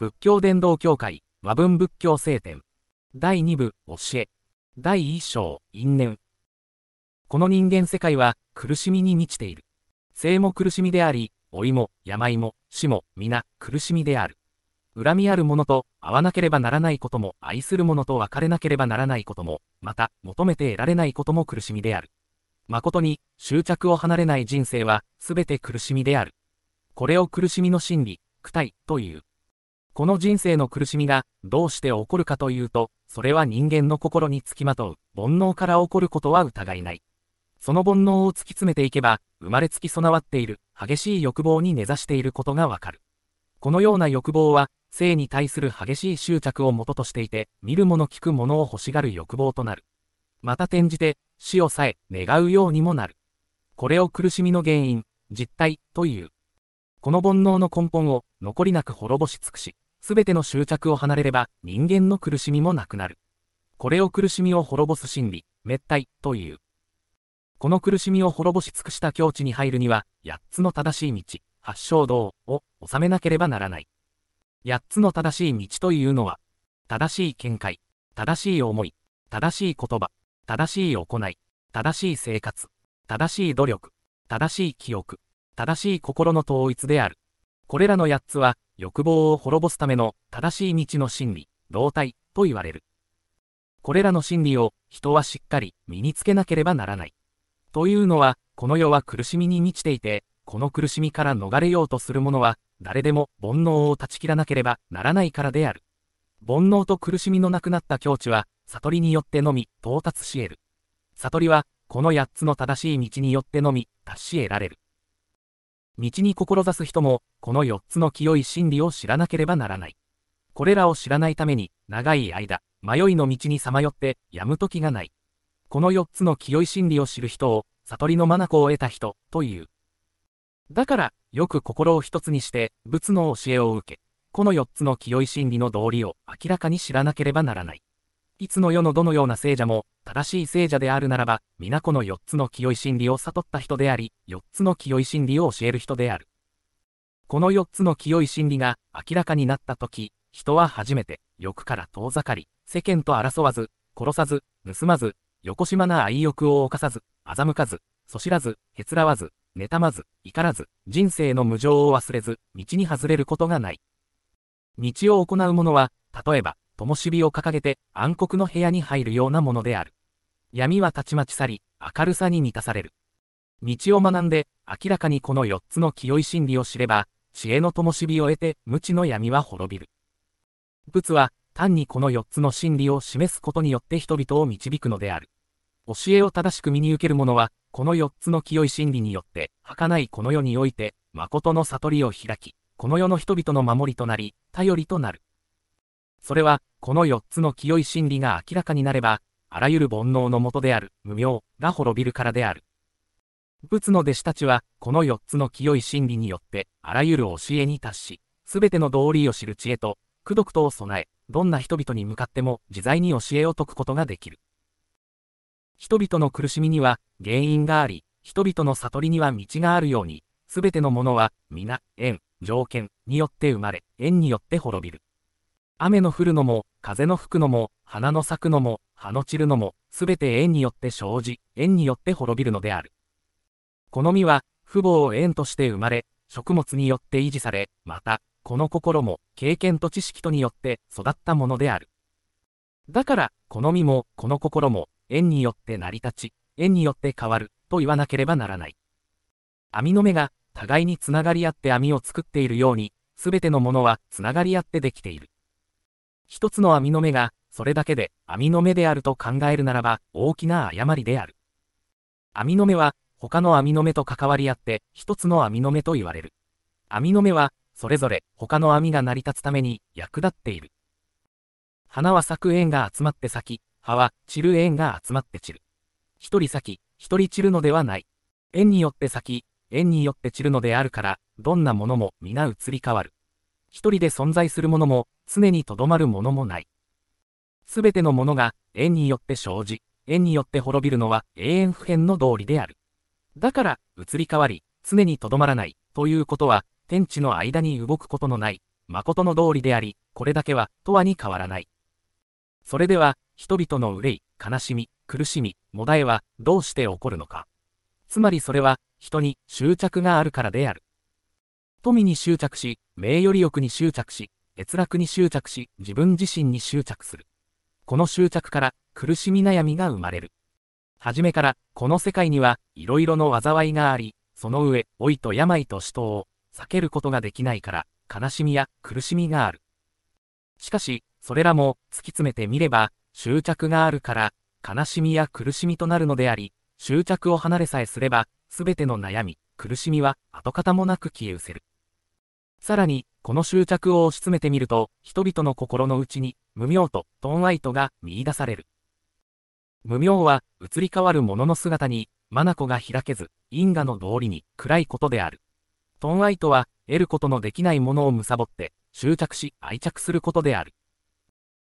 仏教伝道協会和文仏教聖典。第2部教え。第1章因縁。この人間世界は苦しみに満ちている。生も苦しみであり老いも病も死も皆苦しみである。恨みある者と会わなければならないことも愛する者と別れなければならないこともまた求めて得られないことも苦しみである。誠に執着を離れない人生はすべて苦しみである。これを苦しみの真理、苦体という。この人生の苦しみがどうして起こるかというと、それは人間の心につきまとう煩悩から起こることは疑いない。その煩悩を突き詰めていけば、生まれつき備わっている激しい欲望に根ざしていることがわかる。このような欲望は、性に対する激しい執着を元としていて、見るもの聞くものを欲しがる欲望となる。また転じて、死をさえ願うようにもなる。これを苦しみの原因、実態という。この煩悩の根本を残りなく滅ぼし尽くし、すべての執着を離れれば人間の苦しみもなくなる。これを苦しみを滅ぼす真理、滅体という。この苦しみを滅ぼし尽くした境地に入るには、八つの正しい道、八正道を収めなければならない。八つの正しい道というのは、正しい見解、正しい思い、正しい言葉、正しい行い、正しい生活、正しい努力、正しい記憶、正しい心の統一である。これらの8つは、欲望を滅ぼすための正しい道の真理、動体と言われる。これらの真理を人はしっかり身につけなければならない。というのは、この世は苦しみに満ちていて、この苦しみから逃れようとする者は、誰でも煩悩を断ち切らなければならないからである。煩悩と苦しみのなくなった境地は、悟りによってのみ到達し得る。悟りは、この8つの正しい道によってのみ達し得られる。道に志す人も、この4つの清い真理を知らなければならない。これらを知らないために、長い間、迷いの道にさまよってやむ時がない。この4つの清い真理を知る人を、悟りの眼を得た人、という。だから、よく心を一つにして、仏の教えを受け、この4つの清い真理の道理を明らかに知らなければならない。いつの世のどのような聖者も、正しい聖者であるならば、皆この4つの清い真理を悟った人であり、4つの清い真理を教える人である。この4つの清い真理が明らかになったとき、人は初めて、欲から遠ざかり、世間と争わず、殺さず、盗まず、横島な愛欲を犯さず、欺かず、そしらず、へつらわず、妬まず、怒らず、人生の無常を忘れず、道に外れることがない。道を行う者は、例えば、灯火を掲げて暗黒の部屋に入るようなものである。闇はたちまち去り、明るさに満たされる。道を学んで、明らかにこの4つの清い真理を知れば、知恵の灯火を得て無知の闇は滅びる。仏は、単にこの4つの真理を示すことによって人々を導くのである。教えを正しく身に受ける者は、この4つの清い真理によって、儚いこの世において、誠の悟りを開き、この世の人々の守りとなり、頼りとなる。それは、この4つの清い真理が明らかになれば、あらゆる煩悩のもとである無明が滅びるからである。仏の弟子たちは、この4つの清い真理によって、あらゆる教えに達し、すべての道理を知る知恵と、功徳とを備え、どんな人々に向かっても自在に教えを説くことができる。人々の苦しみには原因があり、人々の悟りには道があるように、すべてのものは皆、縁、条件によって生まれ、縁によって滅びる。雨の降るのも、風の吹くのも、花の咲くのも、葉の散るのも、すべて縁によって生じ、縁によって滅びるのである。この実は、父母を縁として生まれ、食物によって維持され、また、この心も、経験と知識とによって育ったものである。だから、この実も、この心も、縁によって成り立ち、縁によって変わる、と言わなければならない。網の目が、互いにつながり合って網を作っているように、すべてのものはつながり合ってできている。一つの網の目が、それだけで網の目であると考えるならば、大きな誤りである。網の目は、他の網の目と関わり合って、一つの網の目と言われる。網の目は、それぞれ他の網が成り立つために役立っている。花は咲く縁が集まって咲き、葉は散る縁が集まって散る。一人咲き、一人散るのではない。縁によって咲き、縁によって散るのであるから、どんなものも皆移り変わる。一人で存在するものも、常にとどまるものもない。すべてのものが、縁によって生じ、縁によって滅びるのは永遠不変の道理である。だから、移り変わり、常にとどまらない、ということは、天地の間に動くことのない、誠の道理であり、これだけは、とはに変わらない。それでは、人々の憂い、悲しみ、苦しみ、もだえは、どうして起こるのか。つまりそれは、人に執着があるからである。富に執着し、名誉利欲に執着し、閲楽に執着し、自分自身に執着する。この執着から、苦しみ悩みが生まれる。はじめから、この世界には、いろいろの災いがあり、その上、老いと病と死闘を、避けることができないから、悲しみや苦しみがある。しかし、それらも、突き詰めてみれば、執着があるから、悲しみや苦しみとなるのであり、執着を離れさえすれば、すべての悩み、苦しみは、跡形もなく消え失せる。さらに、この執着を推し詰めてみると、人々の心の内に、無明と、トンワイトが見出される。無明は、移り変わるものの姿に、眼が開けず、因果の道理に、暗いことである。トンワイトは、得ることのできないものを貪って、執着し、愛着することである。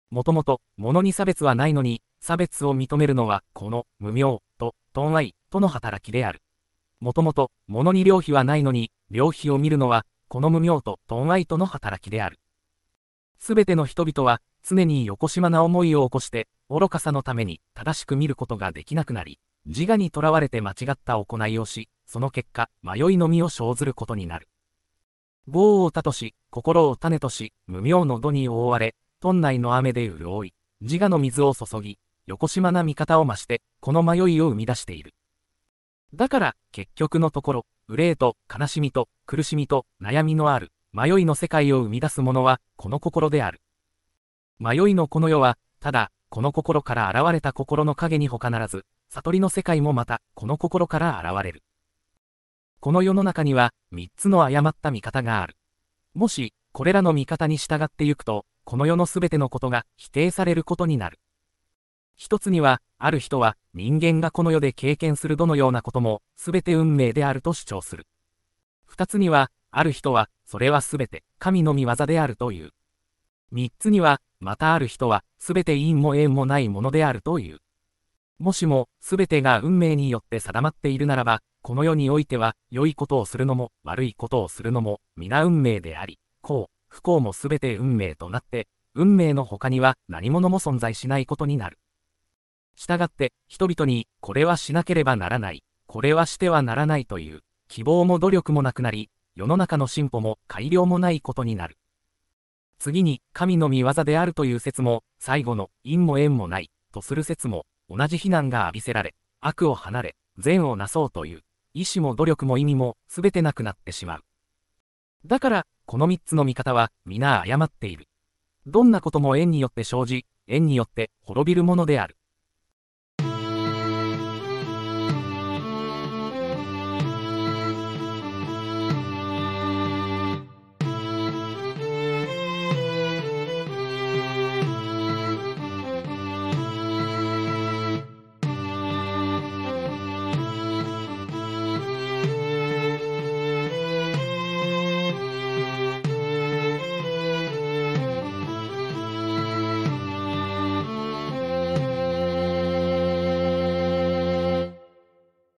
もともと、物に差別はないのに、差別を認めるのは、この、無明、と、トンワイ、との働きである。もともと、物に良否はないのに、良否を見るのは、この無明とトンワイトの働きである。すべての人々は、常に横島な思いを起こして、愚かさのために正しく見ることができなくなり、自我にとらわれて間違った行いをし、その結果、迷いの実を生ずることになる。業を他とし、心を種とし、無明の土に覆われ、頓内の雨で潤い、自我の水を注ぎ、横島な見方を増して、この迷いを生み出している。だから、結局のところ、憂いと悲しみと苦しみと悩みのある、迷いの世界を生み出すものは、この心である。迷いのこの世は、ただ、この心から現れた心の影に他ならず、悟りの世界もまた、この心から現れる。この世の中には、三つの誤った見方がある。もし、これらの見方に従ってゆくと、この世のすべてのことが否定されることになる。一つには、ある人は人間がこの世で経験するどのようなことも全て運命であると主張する。二つには、ある人はそれは全て神の御業であるという。三つには、またある人は全て因も縁もないものであるという。もしも全てが運命によって定まっているならば、この世においては良いことをするのも悪いことをするのも皆運命であり、幸、不幸も全て運命となって、運命の他には何者も存在しないことになる。従って、人々に、これはしなければならない、これはしてはならないという、希望も努力もなくなり、世の中の進歩も改良もないことになる。次に、神の見業であるという説も、最後の、因も縁もない、とする説も、同じ非難が浴びせられ、悪を離れ、善をなそうという、意志も努力も意味も、すべてなくなってしまう。だから、この三つの見方は、皆誤っている。どんなことも縁によって生じ、縁によって滅びるものである。